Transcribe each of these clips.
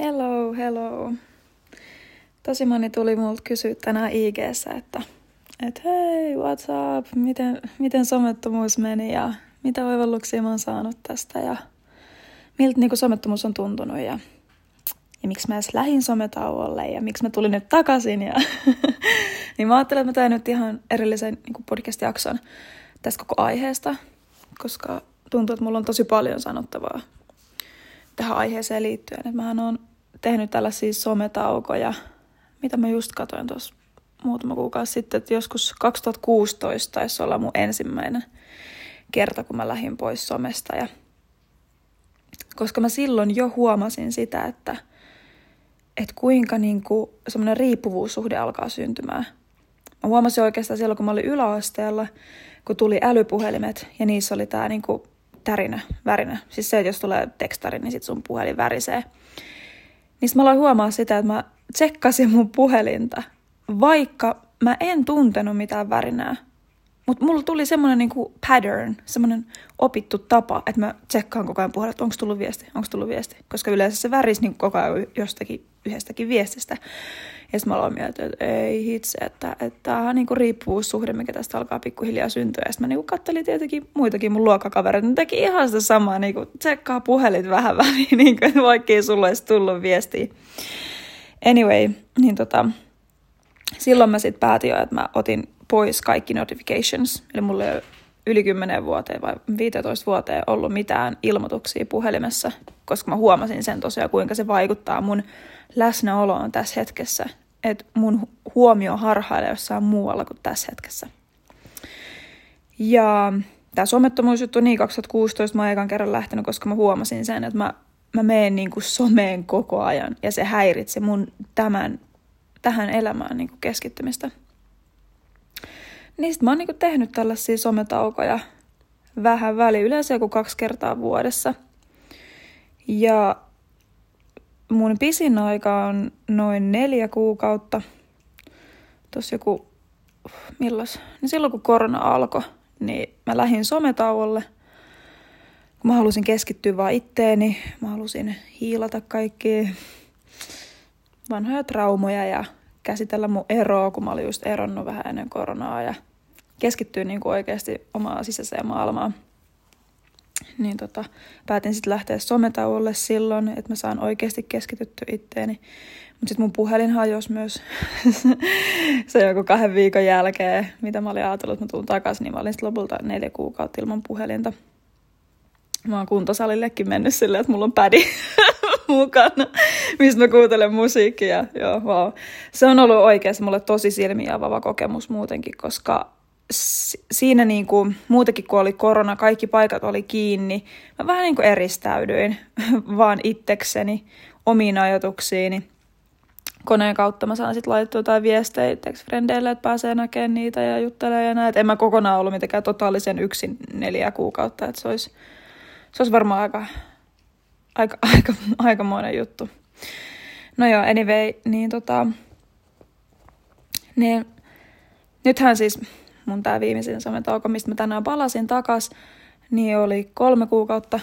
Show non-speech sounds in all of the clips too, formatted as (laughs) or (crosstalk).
Hello, hello. Tosi moni tuli multa kysyä tänään ig että, että hei, what's up, miten, miten somettomuus meni ja mitä oivalluksia mä oon saanut tästä ja miltä niin somettomuus on tuntunut ja, ja miksi mä edes lähin sometauolle ja miksi mä tulin nyt takaisin. Ja (laughs) niin mä ajattelin, että mä teen nyt ihan erillisen niin podcast-jakson tästä koko aiheesta, koska tuntuu, että mulla on tosi paljon sanottavaa tähän aiheeseen liittyen. Että mähän on tehnyt tällaisia sometaukoja, mitä mä just katsoin tuossa muutama kuukausi sitten, että joskus 2016 taisi olla mun ensimmäinen kerta, kun mä lähdin pois somesta. Ja koska mä silloin jo huomasin sitä, että, että kuinka niin kuin semmoinen riippuvuussuhde alkaa syntymään. Mä huomasin oikeastaan silloin, kun mä olin yläasteella, kun tuli älypuhelimet ja niissä oli tämä niin kuin tärinä, värinä. Siis se, että jos tulee tekstari, niin sit sun puhelin värisee. Niin mä aloin huomaa sitä, että mä tsekkasin mun puhelinta, vaikka mä en tuntenut mitään värinää. Mutta mulla tuli semmoinen niinku pattern, semmoinen opittu tapa, että mä tsekkaan koko ajan puhelin, että onko tullut viesti, onko tullut viesti. Koska yleensä se värisi niin koko ajan jostakin yhdestäkin viestistä. Ja sitten mä aloin miettiä, että ei hitse, että, että tämä on niinku riippuvuussuhde, mikä tästä alkaa pikkuhiljaa syntyä. Ja sitten mä niinku kattelin tietenkin muitakin mun luokkakavereita, ne teki ihan sitä samaa, niinku tsekkaa puhelit vähän (laughs) väliin, niinku, että vaikkei sulle olisi tullut viestiä. Anyway, niin tota, silloin mä sitten päätin jo, että mä otin pois kaikki notifications. Eli mulla ei yli 10 vuoteen vai 15 vuoteen ollut mitään ilmoituksia puhelimessa, koska mä huomasin sen tosiaan, kuinka se vaikuttaa mun läsnäoloon tässä hetkessä. Että mun huomio harhailee jossain muualla kuin tässä hetkessä. Ja tämä somettomuusjuttu, niin 2016 mä oon ekan kerran lähtenyt, koska mä huomasin sen, että mä, mä menen niin kuin someen koko ajan ja se häiritsi mun tämän, tähän elämään niin kuin keskittymistä. Niin sit mä oon niin kuin tehnyt tällaisia sometaukoja vähän väliin, yleensä joku kaksi kertaa vuodessa. Ja mun pisin aika on noin neljä kuukautta. Tuossa joku, milloin? Niin silloin kun korona alkoi, niin mä lähdin sometauolle. Kun mä halusin keskittyä vaan itteeni, mä halusin hiilata kaikki vanhoja traumoja ja käsitellä mun eroa, kun mä olin just eronnut vähän ennen koronaa ja keskittyä niin kuin oikeasti omaa sisäiseen maailmaan niin tota, päätin sitten lähteä sometauolle silloin, että mä saan oikeasti keskityttyä itteeni. Mutta sitten mun puhelin hajosi myös (laughs) se joku kahden viikon jälkeen, mitä mä olin ajatellut, että mä tuun takaisin, niin mä olin sitten lopulta neljä kuukautta ilman puhelinta. Mä oon kuntosalillekin mennyt silleen, että mulla on pädi (laughs) mukana, mistä mä kuuntelen musiikkia. Joo, wow. Se on ollut oikeasti mulle tosi silmiä avaava kokemus muutenkin, koska siinä niin kuin, muutenkin kun oli korona, kaikki paikat oli kiinni, mä vähän niin kuin eristäydyin (laughs) vaan itsekseni, omiin ajatuksiini. Koneen kautta mä saan sitten laittaa jotain viestejä frendeille, että pääsee näkemään niitä ja juttelee ja näin. En mä kokonaan ollut mitenkään totaalisen yksin neljä kuukautta, että se olisi, se olisi varmaan aika, aika, (laughs) aika, aikamoinen juttu. No joo, anyway, niin tota, niin nythän siis mun tämä viimeisin sometauko, mistä mä tänään palasin takas, niin oli kolme kuukautta,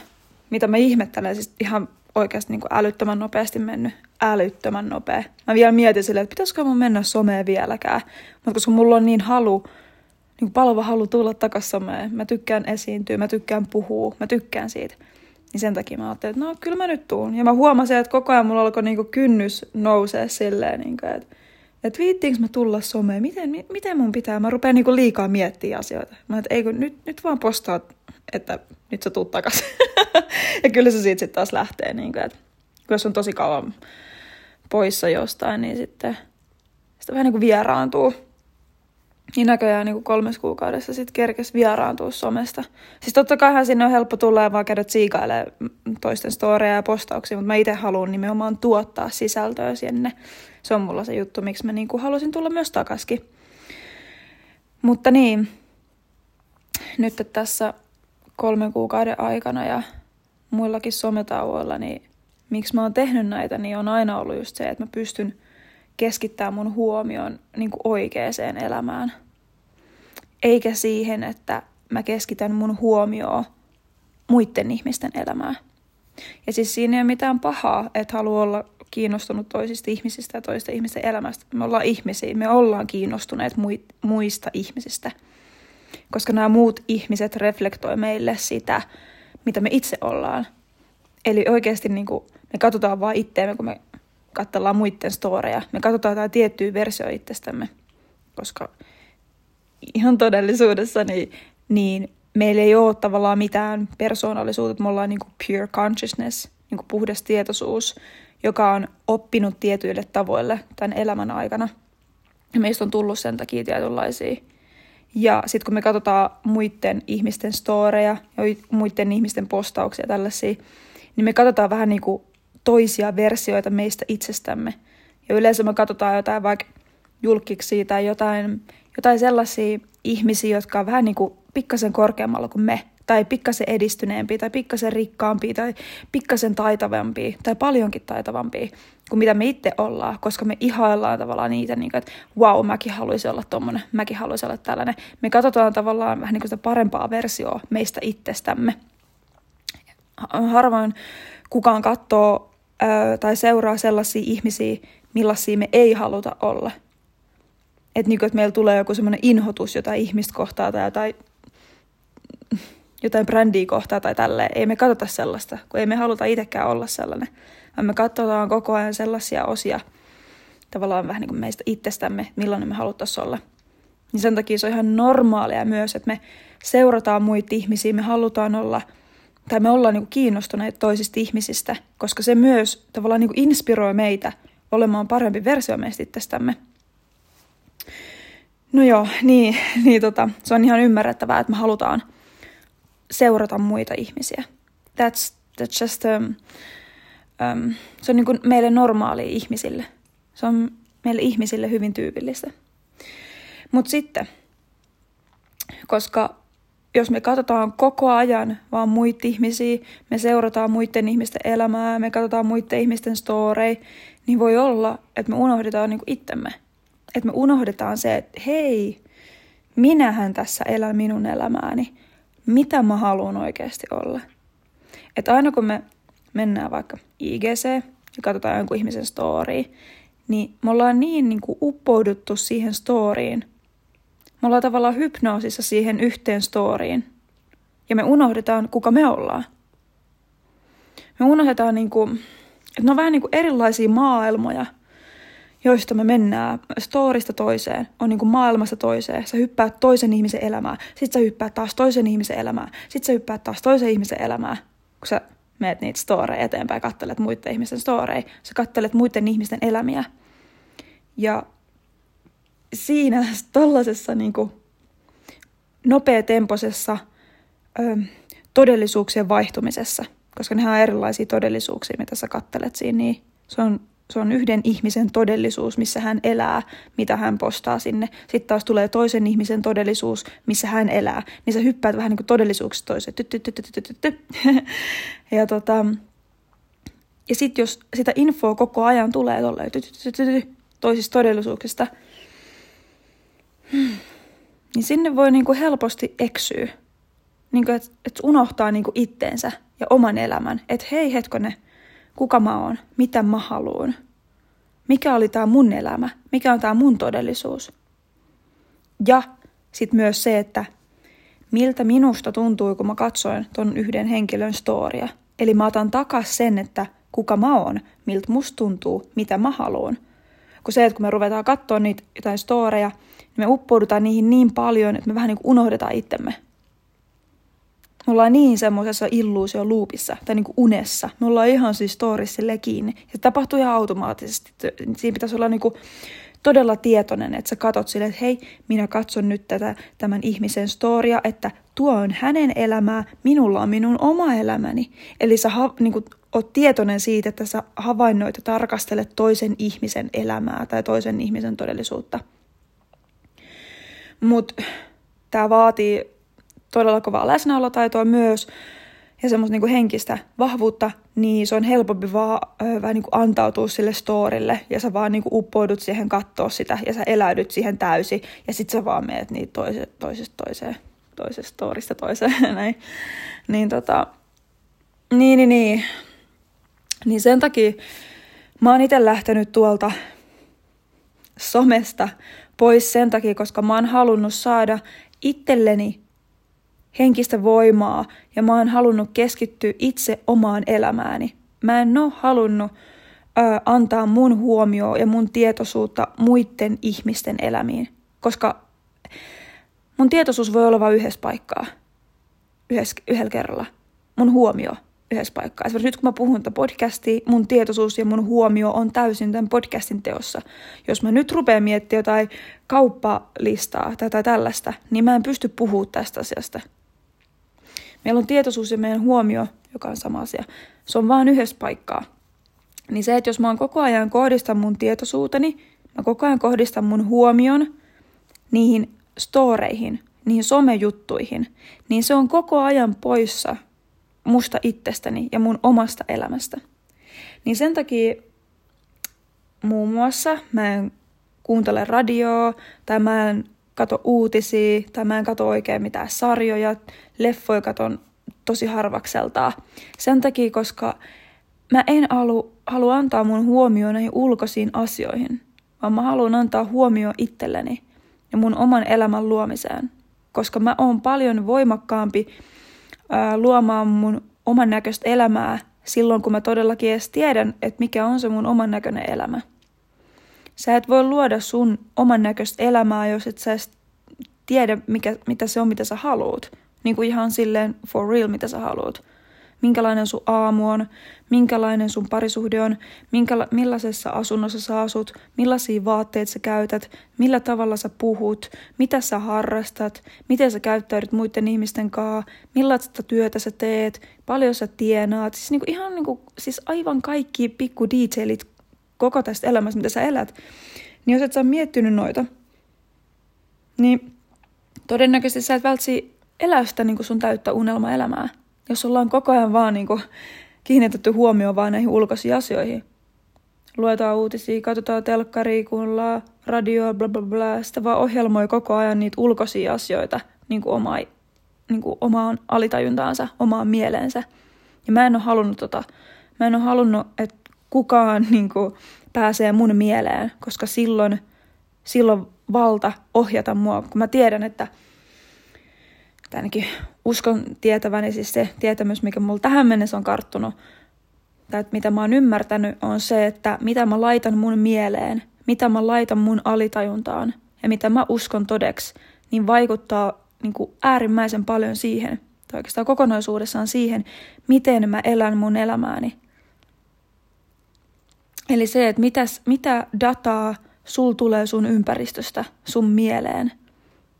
mitä mä ihmettelen, siis ihan oikeasti niin kuin älyttömän nopeasti mennyt, älyttömän nopea. Mä vielä mietin silleen, että pitäisikö mun mennä someen vieläkään, mutta koska mulla on niin halu, niin palva halu tulla takas someen, mä tykkään esiintyä, mä tykkään puhua, mä tykkään siitä. Niin sen takia mä ajattelin, että no kyllä mä nyt tuun. Ja mä huomasin, että koko ajan mulla alkoi niinku kynnys nousee silleen, niinku, että että viittiinkö mä tulla someen, miten, miten mun pitää, mä rupean niinku liikaa miettimään asioita. Mä että eikö, nyt, nyt vaan postaa, että nyt sä tuut takas. (laughs) ja kyllä se siitä sitten taas lähtee, niin kuin, että jos on tosi kauan poissa jostain, niin sitten sitä vähän niin kuin vieraantuu. Niin näköjään niin kolmes kuukaudessa sitten kerkes vieraantua somesta. Siis totta kaihan sinne on helppo tulla ja vaan käydä tsiikailemaan toisten storeja ja postauksia, mutta mä itse haluan nimenomaan tuottaa sisältöä sinne se on mulla se juttu, miksi mä niin kuin halusin tulla myös takaskin. Mutta niin, nyt tässä kolmen kuukauden aikana ja muillakin sometauoilla, niin miksi mä oon tehnyt näitä, niin on aina ollut just se, että mä pystyn keskittämään mun huomioon niin kuin oikeaan elämään. Eikä siihen, että mä keskitän mun huomioon muiden ihmisten elämään. Ja siis siinä ei ole mitään pahaa, että haluaa olla kiinnostunut toisista ihmisistä ja toista ihmisten elämästä. Me ollaan ihmisiä, me ollaan kiinnostuneet muista ihmisistä, koska nämä muut ihmiset reflektoi meille sitä, mitä me itse ollaan. Eli oikeasti niin kuin, me katsotaan vain itteemme, kun me katsellaan muiden storeja. Me katsotaan jotain tiettyä versio itsestämme, koska ihan todellisuudessa niin, niin meillä ei ole tavallaan mitään persoonallisuutta, me ollaan niin kuin pure consciousness, niin kuin puhdas tietoisuus, joka on oppinut tietyille tavoille tämän elämän aikana. Ja meistä on tullut sen takia tietynlaisia. Ja sitten kun me katsotaan muiden ihmisten storeja ja muiden ihmisten postauksia tällaisia, niin me katsotaan vähän niin kuin toisia versioita meistä itsestämme. Ja yleensä me katsotaan jotain vaikka julkiksi tai jotain, jotain sellaisia ihmisiä, jotka on vähän niin kuin pikkasen korkeammalla kuin me, tai pikkasen edistyneempiä, tai pikkasen rikkaampia, tai pikkasen taitavampia, tai paljonkin taitavampia kuin mitä me itse ollaan, koska me ihaillaan tavallaan niitä, niin kuin, että wow, mäkin haluaisin olla tommonen, mäkin haluaisin olla tällainen. Me katsotaan tavallaan vähän niin kuin sitä parempaa versioa meistä itsestämme. Harvoin kukaan katsoo tai seuraa sellaisia ihmisiä, millaisia me ei haluta olla. Että niin kuin, meillä tulee joku semmoinen inhotus jotain ihmistä kohtaa tai jotain jotain brändiä kohtaa tai tälleen. Ei me katsota sellaista, kun ei me haluta itsekään olla sellainen. Vaan me katsotaan koko ajan sellaisia osia, tavallaan vähän niin kuin meistä itsestämme, millainen me haluttaisiin olla. Niin sen takia se on ihan normaalia myös, että me seurataan muita ihmisiä, me halutaan olla, tai me ollaan niin kuin kiinnostuneet toisista ihmisistä, koska se myös tavallaan niin kuin inspiroi meitä olemaan parempi versio meistä itsestämme. No joo, niin, (laughs) niin tota, se on ihan ymmärrettävää, että me halutaan – seurata muita ihmisiä. That's, that's just, um, um, se on niin kuin meille normaali ihmisille. Se on meille ihmisille hyvin tyypillistä. Mutta sitten, koska jos me katsotaan koko ajan vaan muita ihmisiä, me seurataan muiden ihmisten elämää, me katsotaan muiden ihmisten storei, niin voi olla, että me unohdetaan niin itsemme. Että me unohdetaan se, että hei, minähän tässä elän minun elämääni mitä mä haluan oikeasti olla. Että aina kun me mennään vaikka IGC ja katsotaan jonkun ihmisen story, niin me ollaan niin, niin kuin uppouduttu siihen storyin. Me ollaan tavallaan hypnoosissa siihen yhteen storyin. Ja me unohdetaan, kuka me ollaan. Me unohdetaan, niin kuin, että ne on vähän niin kuin erilaisia maailmoja – joista me mennään storista toiseen, on niin kuin maailmasta toiseen. Sä hyppäät toisen ihmisen elämää, sit sä hyppäät taas toisen ihmisen elämää, sit sä hyppäät taas toisen ihmisen elämää, kun sä meet niitä storeja eteenpäin, kattelet muiden ihmisten storeja, sä kattelet muiden ihmisten elämiä. Ja siinä (laughs) tollasessa niin kuin nopeatempoisessa ö, todellisuuksien vaihtumisessa, koska nehän on erilaisia todellisuuksia, mitä sä kattelet siinä, niin se on se on yhden ihmisen todellisuus, missä hän elää, mitä hän postaa sinne. Sitten taas tulee toisen ihmisen todellisuus, missä hän elää. Niin sä hyppäät vähän niin kuin todellisuuksista toiseen. (laughs) Ja, tota, ja sitten jos sitä infoa koko ajan tulee tolleen toisista todellisuuksista, niin sinne voi niin kuin helposti eksyä. Niin että et unohtaa niin kuin itteensä ja oman elämän. Että hei hetkonen, kuka mä oon, mitä mä haluan, mikä oli tämä mun elämä, mikä on tämä mun todellisuus. Ja sitten myös se, että miltä minusta tuntui, kun mä katsoin ton yhden henkilön storia. Eli mä otan takas sen, että kuka mä oon, miltä musta tuntuu, mitä mä haluan. Kun se, että kun me ruvetaan katsoa niitä jotain storeja, niin me uppoudutaan niihin niin paljon, että me vähän niin kuin unohdetaan itsemme. Me ollaan niin semmoisessa illuusio-luupissa tai niin kuin unessa. Me ollaan ihan siis storissa kiinni. Ja se tapahtuu ihan automaattisesti. Siinä pitäisi olla niin kuin todella tietoinen, että sä katot silleen, että hei, minä katson nyt tätä, tämän ihmisen storia, että tuo on hänen elämää, minulla on minun oma elämäni. Eli sä ha, niin oot tietoinen siitä, että sä havainnoit ja tarkastelet toisen ihmisen elämää tai toisen ihmisen todellisuutta. Mutta tämä vaatii todella kovaa läsnäolotaitoa myös ja semmoista niin kuin henkistä vahvuutta, niin se on helpompi vaan vähän niin kuin antautua sille storille ja sä vaan niin kuin uppoudut siihen katsoa sitä ja sä eläydyt siihen täysin ja sit sä vaan meet niitä toise, toisesta toiseen, toisesta storista toiseen (laughs) näin. Niin tota, niin, niin, niin. Niin sen takia Mä oon itse lähtenyt tuolta somesta pois sen takia, koska mä oon halunnut saada itselleni henkistä voimaa ja mä oon halunnut keskittyä itse omaan elämääni. Mä en oo halunnut ö, antaa mun huomioon ja mun tietoisuutta muiden ihmisten elämiin, koska mun tietoisuus voi olla vain yhdessä paikkaa, yhdessä, yhdellä kerralla. Mun huomio yhdessä paikkaa. Esimerkiksi nyt kun mä puhun tätä podcastia, mun tietoisuus ja mun huomio on täysin tämän podcastin teossa. Jos mä nyt rupean miettimään jotain kauppalistaa tai, tällaista, niin mä en pysty puhumaan tästä asiasta. Meillä on tietoisuus ja meidän huomio, joka on sama asia. Se on vaan yhdessä paikkaa. Niin se, että jos mä oon koko ajan kohdistan mun tietoisuuteni, mä koko ajan kohdistan mun huomion niihin storeihin, niihin somejuttuihin, niin se on koko ajan poissa musta itsestäni ja mun omasta elämästä. Niin sen takia muun muassa mä en kuuntele radioa tai mä en kato uutisia tai mä en kato oikein mitään sarjoja, leffoja katon tosi harvakseltaan. Sen takia, koska mä en halu, halua antaa mun huomioon näihin ulkoisiin asioihin, vaan mä haluan antaa huomioon itselleni ja mun oman elämän luomiseen, koska mä oon paljon voimakkaampi ää, luomaan mun oman näköistä elämää silloin, kun mä todellakin edes tiedän, että mikä on se mun oman näköinen elämä. Sä et voi luoda sun oman näköistä elämää, jos et sä tiedä, mikä, mitä se on, mitä sä haluut. Niin kuin ihan silleen for real, mitä sä haluut minkälainen sun aamu on, minkälainen sun parisuhde on, minkä, millaisessa asunnossa sä asut, millaisia vaatteita sä käytät, millä tavalla sä puhut, mitä sä harrastat, miten sä käyttäydyt muiden ihmisten kanssa, millaista työtä sä teet, paljon sä tienaat. Siis niinku ihan niinku, siis aivan kaikki pikku detailit koko tästä elämästä, mitä sä elät. Niin jos et sä miettinyt noita, niin todennäköisesti sä et vältsi elää sitä niin sun täyttä unelmaelämää jos ollaan koko ajan vaan niin kuin kiinnitetty huomioon vaan näihin ulkoisiin asioihin. Luetaan uutisia, katsotaan telkkaria, kuunnellaan radioa, bla bla bla. Sitä vaan ohjelmoi koko ajan niitä ulkoisia asioita niin kuin oma, niin kuin omaan alitajuntaansa, omaan mieleensä. Ja mä en ole halunnut tota, mä en ole halunnut, että kukaan niin kuin, pääsee mun mieleen, koska silloin, silloin valta ohjata mua, kun mä tiedän, että ainakin uskon tietäväni, siis se tietämys, mikä mulla tähän mennessä on karttunut, tai että mitä mä oon ymmärtänyt, on se, että mitä mä laitan mun mieleen, mitä mä laitan mun alitajuntaan ja mitä mä uskon todeksi, niin vaikuttaa niin kuin äärimmäisen paljon siihen, tai oikeastaan kokonaisuudessaan siihen, miten mä elän mun elämääni. Eli se, että mitäs, mitä dataa sul tulee sun ympäristöstä, sun mieleen,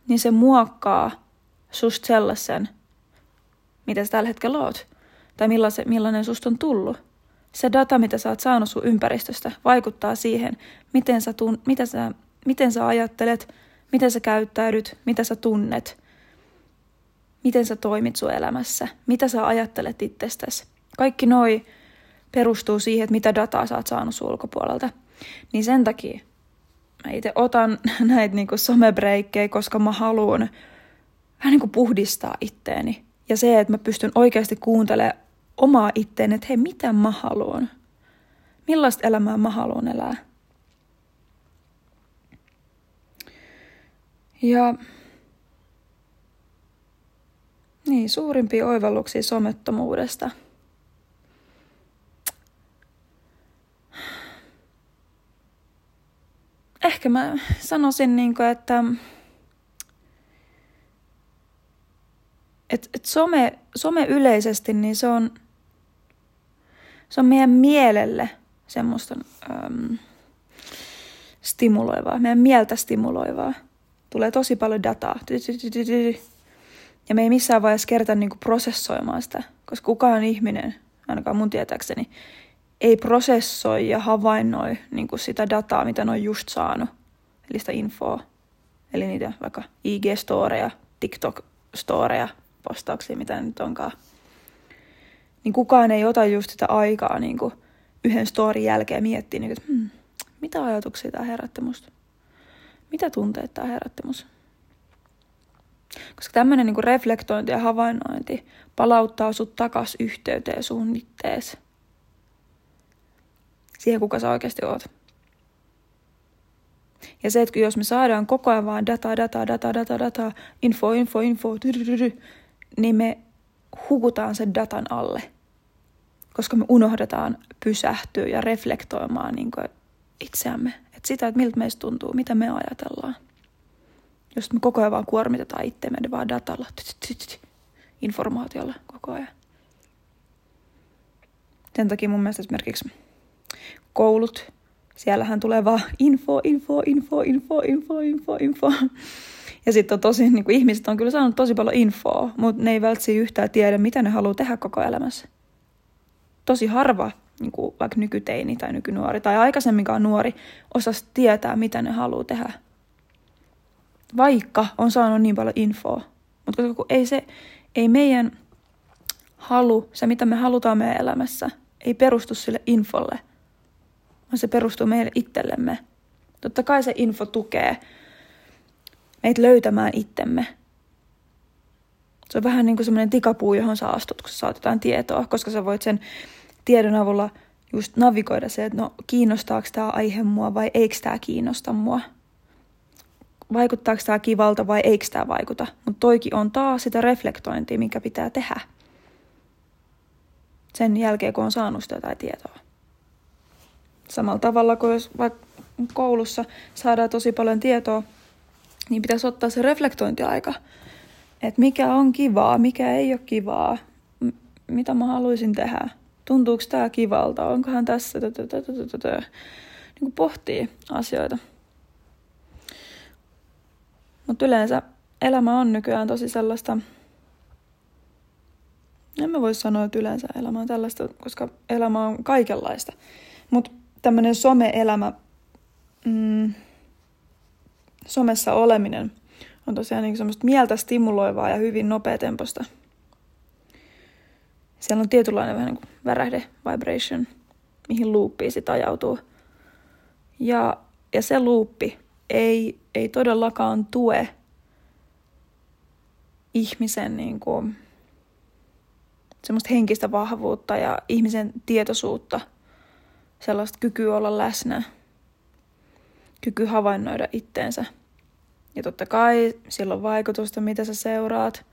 niin se muokkaa susta sellaisen, mitä sä tällä hetkellä oot, tai millainen, millainen susta on tullut. Se data, mitä sä oot saanut sun ympäristöstä, vaikuttaa siihen, miten sä, tun, mitä sä, miten sä ajattelet, miten sä käyttäydyt, mitä sä tunnet, miten sä toimit sun elämässä, mitä sä ajattelet itsestäsi. Kaikki noi perustuu siihen, että mitä dataa sä oot saanut ulkopuolelta. Niin sen takia mä itse otan (laughs) näitä niinku somebreikkejä, koska mä haluan vähän niin kuin puhdistaa itteeni. Ja se, että mä pystyn oikeasti kuuntelemaan omaa itteeni, että hei, mitä mä haluan? Millaista elämää mä haluan elää? Ja niin, suurimpia oivalluksia somettomuudesta. Ehkä mä sanoisin, niin kuin, että et, et some, some yleisesti, niin se on, se on meidän mielelle semmoista äm, stimuloivaa, meidän mieltä stimuloivaa. Tulee tosi paljon dataa. Ja me ei missään vaiheessa kerta niin prosessoimaan sitä, koska kukaan ihminen, ainakaan mun tietääkseni, ei prosessoi ja havainnoi niin kuin sitä dataa, mitä ne on just saanut. Eli sitä infoa. Eli niitä vaikka IG-storeja, TikTok-storeja, postauksia, mitä nyt onkaan. Niin kukaan ei ota just sitä aikaa niin kuin yhden storin jälkeen miettiä, niin kuin, että hmm, mitä ajatuksia tämä herätti musta? Mitä tunteita tämä herätti musta? Koska tämmöinen niin reflektointi ja havainnointi palauttaa sut takas yhteyteen sun ittees. Siihen, kuka sä oikeasti oot. Ja se, että jos me saadaan koko ajan vaan data, data, data, data, data, info, info, info, niin me hukutaan sen datan alle. Koska me unohdetaan pysähtyä ja reflektoimaan niin itseämme. Että sitä, että miltä meistä tuntuu, mitä me ajatellaan. Jos me koko ajan vaan kuormitetaan itseämme vaan datalla, informaatiolla koko ajan. Sen takia mun mielestä esimerkiksi koulut, siellähän tulee vaan info, info, info, info, info, info, info. Ja sitten on tosi, niin kuin ihmiset on kyllä saanut tosi paljon infoa, mutta ne ei välttämättä yhtään tiedä, mitä ne haluaa tehdä koko elämässä. Tosi harva, niin kuin vaikka nykyteini tai nykynuori tai aikaisemminkaan nuori, osasi tietää, mitä ne haluaa tehdä. Vaikka on saanut niin paljon infoa. Mutta koska ei se, ei meidän halu, se mitä me halutaan meidän elämässä, ei perustu sille infolle, vaan se perustuu meille itsellemme. Totta kai se info tukee meitä löytämään itsemme. Se on vähän niin kuin semmoinen tikapuu, johon sä astut, kun sä saat jotain tietoa, koska sä voit sen tiedon avulla just navigoida se, että no kiinnostaako tämä aihe mua vai eikö tämä kiinnosta mua. Vaikuttaako tämä kivalta vai eikö tämä vaikuta. Mutta toikin on taas sitä reflektointia, mikä pitää tehdä. Sen jälkeen, kun on saanut sitä jotain tietoa. Samalla tavalla kuin jos vaikka koulussa saadaan tosi paljon tietoa, niin pitäisi ottaa se reflektointiaika. Että mikä on kivaa, mikä ei ole kivaa, m- mitä mä haluaisin tehdä. Tuntuuko tämä kivalta, onkohan tässä, niin kuin pohtii asioita. Mutta yleensä elämä on nykyään tosi sellaista, en mä voi sanoa, että yleensä elämä on tällaista, koska elämä on kaikenlaista. Mutta tämmöinen some-elämä, mm, somessa oleminen on tosiaan niin semmoista mieltä stimuloivaa ja hyvin nopeatempoista. Siellä on tietynlainen vähän niin värähde, vibration, mihin luuppiin sitten ajautuu. Ja, ja se luuppi ei, ei todellakaan tue ihmisen niin kuin, semmoista henkistä vahvuutta ja ihmisen tietoisuutta, sellaista kykyä olla läsnä, kyky havainnoida itteensä. Ja totta kai sillä on vaikutusta, mitä sä seuraat,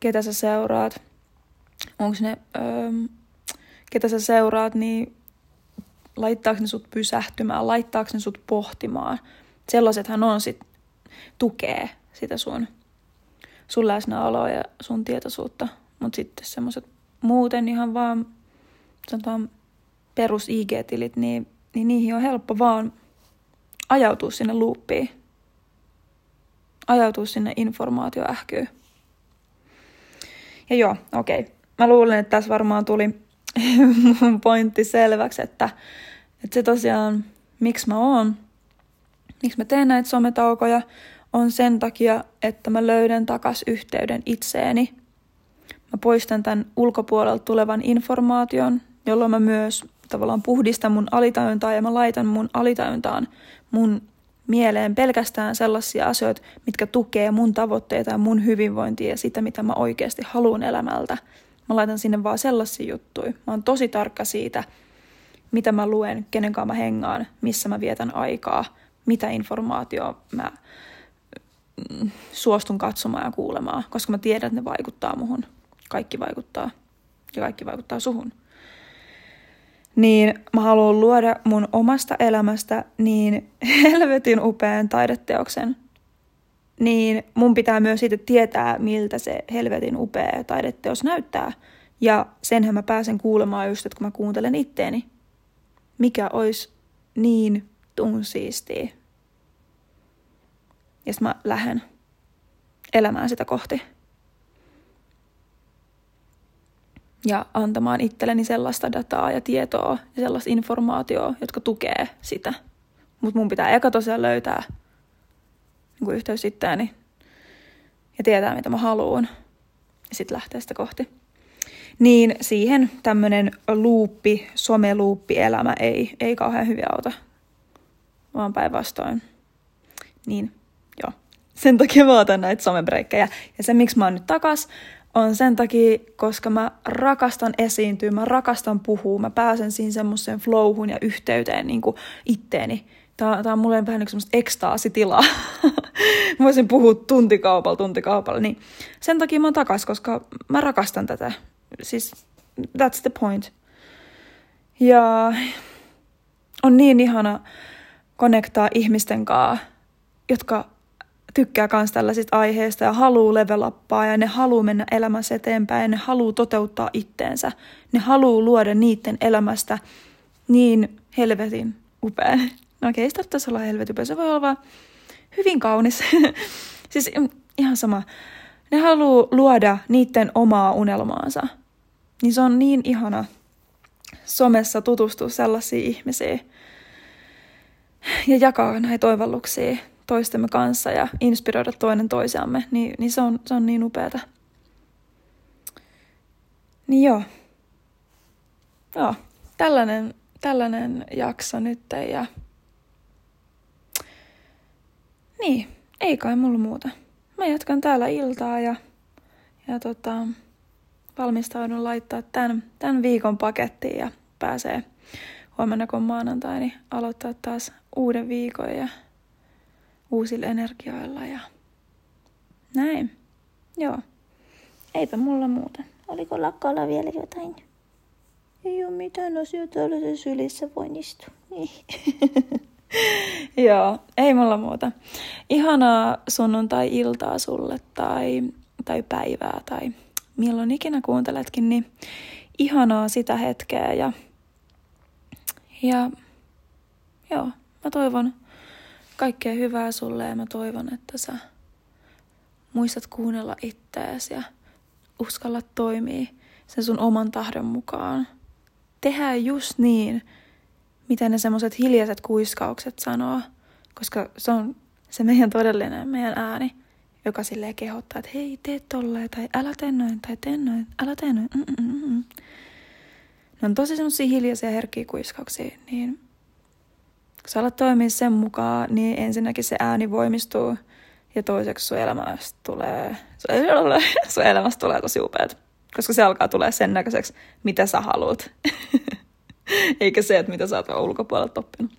ketä sä seuraat, onko ne, öö, ketä sä seuraat, niin laittaako ne sut pysähtymään, laittaako ne sut pohtimaan. Sellaisethan on sit, tukee sitä sun, sun läsnäoloa ja sun tietoisuutta. Mutta sitten semmoiset muuten ihan vaan sanotaan, perus IG-tilit, niin, niin niihin on helppo vaan ajautua sinne luuppiin. Ajautua sinne informaatioähkyyn. Ja joo, okei. Okay. Mä luulen, että tässä varmaan tuli mun pointti selväksi, että, että se tosiaan, miksi mä oon, miksi mä teen näitä sometaukoja, on sen takia, että mä löydän takas yhteyden itseeni. Mä poistan tämän ulkopuolelta tulevan informaation, jolloin mä myös tavallaan puhdistan mun alitajuntaa ja mä laitan mun alitajuntaan mun mieleen pelkästään sellaisia asioita, mitkä tukee mun tavoitteita ja mun hyvinvointia ja sitä, mitä mä oikeasti haluan elämältä. Mä laitan sinne vaan sellaisia juttuja. Mä oon tosi tarkka siitä, mitä mä luen, kenen kanssa mä hengaan, missä mä vietän aikaa, mitä informaatiota mä mm, suostun katsomaan ja kuulemaan, koska mä tiedän, että ne vaikuttaa muhun. Kaikki vaikuttaa ja kaikki vaikuttaa suhun niin mä haluan luoda mun omasta elämästä niin (laughs) helvetin upean taideteoksen, niin mun pitää myös siitä tietää, miltä se helvetin upea taideteos näyttää. Ja senhän mä pääsen kuulemaan just, että kun mä kuuntelen itteeni, mikä olisi niin tunsiistiä. Ja mä lähden elämään sitä kohti. Ja antamaan itselleni sellaista dataa ja tietoa ja sellaista informaatiota, jotka tukee sitä. Mutta mun pitää eka tosiaan löytää niin yhteys itseäni ja tietää, mitä mä haluan. Ja sitten lähteä sitä kohti. Niin siihen tämmöinen luuppi, someluuppi elämä ei, ei kauhean hyvin auta, vaan päinvastoin. Niin, joo. Sen takia mä otan näitä somebreikkejä. Ja se, miksi mä oon nyt takas, on sen takia, koska mä rakastan esiintyä, mä rakastan puhua, mä pääsen siinä semmoiseen flowhun ja yhteyteen niin kuin itteeni. Tää, tää on mulle vähän niin semmoista ekstaasitilaa. (laughs) mä voisin puhua tuntikaupalla, tuntikaupalla. Niin sen takia mä oon takas, koska mä rakastan tätä. Siis that's the point. Ja on niin ihana konektaa ihmisten kanssa, jotka tykkää myös tällaisista aiheista ja haluaa levelappaa ja ne haluaa mennä elämässä eteenpäin ja ne haluaa toteuttaa itteensä. Ne haluaa luoda niiden elämästä niin helvetin upea. No okei, tarvitsisi olla helvetin upea, se voi olla vaan hyvin kaunis. (laughs) siis ihan sama. Ne haluaa luoda niiden omaa unelmaansa. Niin se on niin ihana somessa tutustua sellaisiin ihmisiin ja jakaa näitä toivalluksia toistemme kanssa ja inspiroida toinen toisiamme, niin, niin se, on, se on niin upeata. Niin joo. Joo, tällainen, tällainen jakso nyt ja niin, ei kai mulla muuta. Mä jatkan täällä iltaa ja, ja tota, valmistaudun laittaa tämän, tämän viikon pakettiin ja pääsee huomenna kun maanantai, niin aloittaa taas uuden viikon ja uusilla energioilla ja näin. Joo. Eipä mulla muuta. Oliko lakkaalla vielä jotain? Ei ole mitään asioita ole sylissä voin istua. Niin. (laughs) Joo, ei mulla muuta. Ihanaa sunnuntai-iltaa sulle tai, tai päivää tai milloin ikinä kuunteletkin, niin ihanaa sitä hetkeä ja, ja joo, mä toivon, kaikkea hyvää sulle ja mä toivon, että sä muistat kuunnella ittees ja uskalla toimia sen sun oman tahdon mukaan. Tehdään just niin, mitä ne semmoiset hiljaiset kuiskaukset sanoo, koska se on se meidän todellinen, meidän ääni, joka silleen kehottaa, että hei, tee tolleen, tai älä tee noin, tai tee noin, älä tee noin. Mm-mm-mm. Ne on tosi semmoisia hiljaisia herkkiä kuiskauksia, niin kun sä alat toimia sen mukaan, niin ensinnäkin se ääni voimistuu ja toiseksi sun elämästä tulee, (laughs) sun elämästä tulee tosi upeat, koska se alkaa tulee sen näköiseksi, mitä sä haluat. (laughs) Eikä se, että mitä sä oot ulkopuolelta oppinut.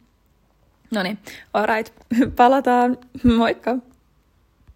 No niin, alright, palataan, moikka!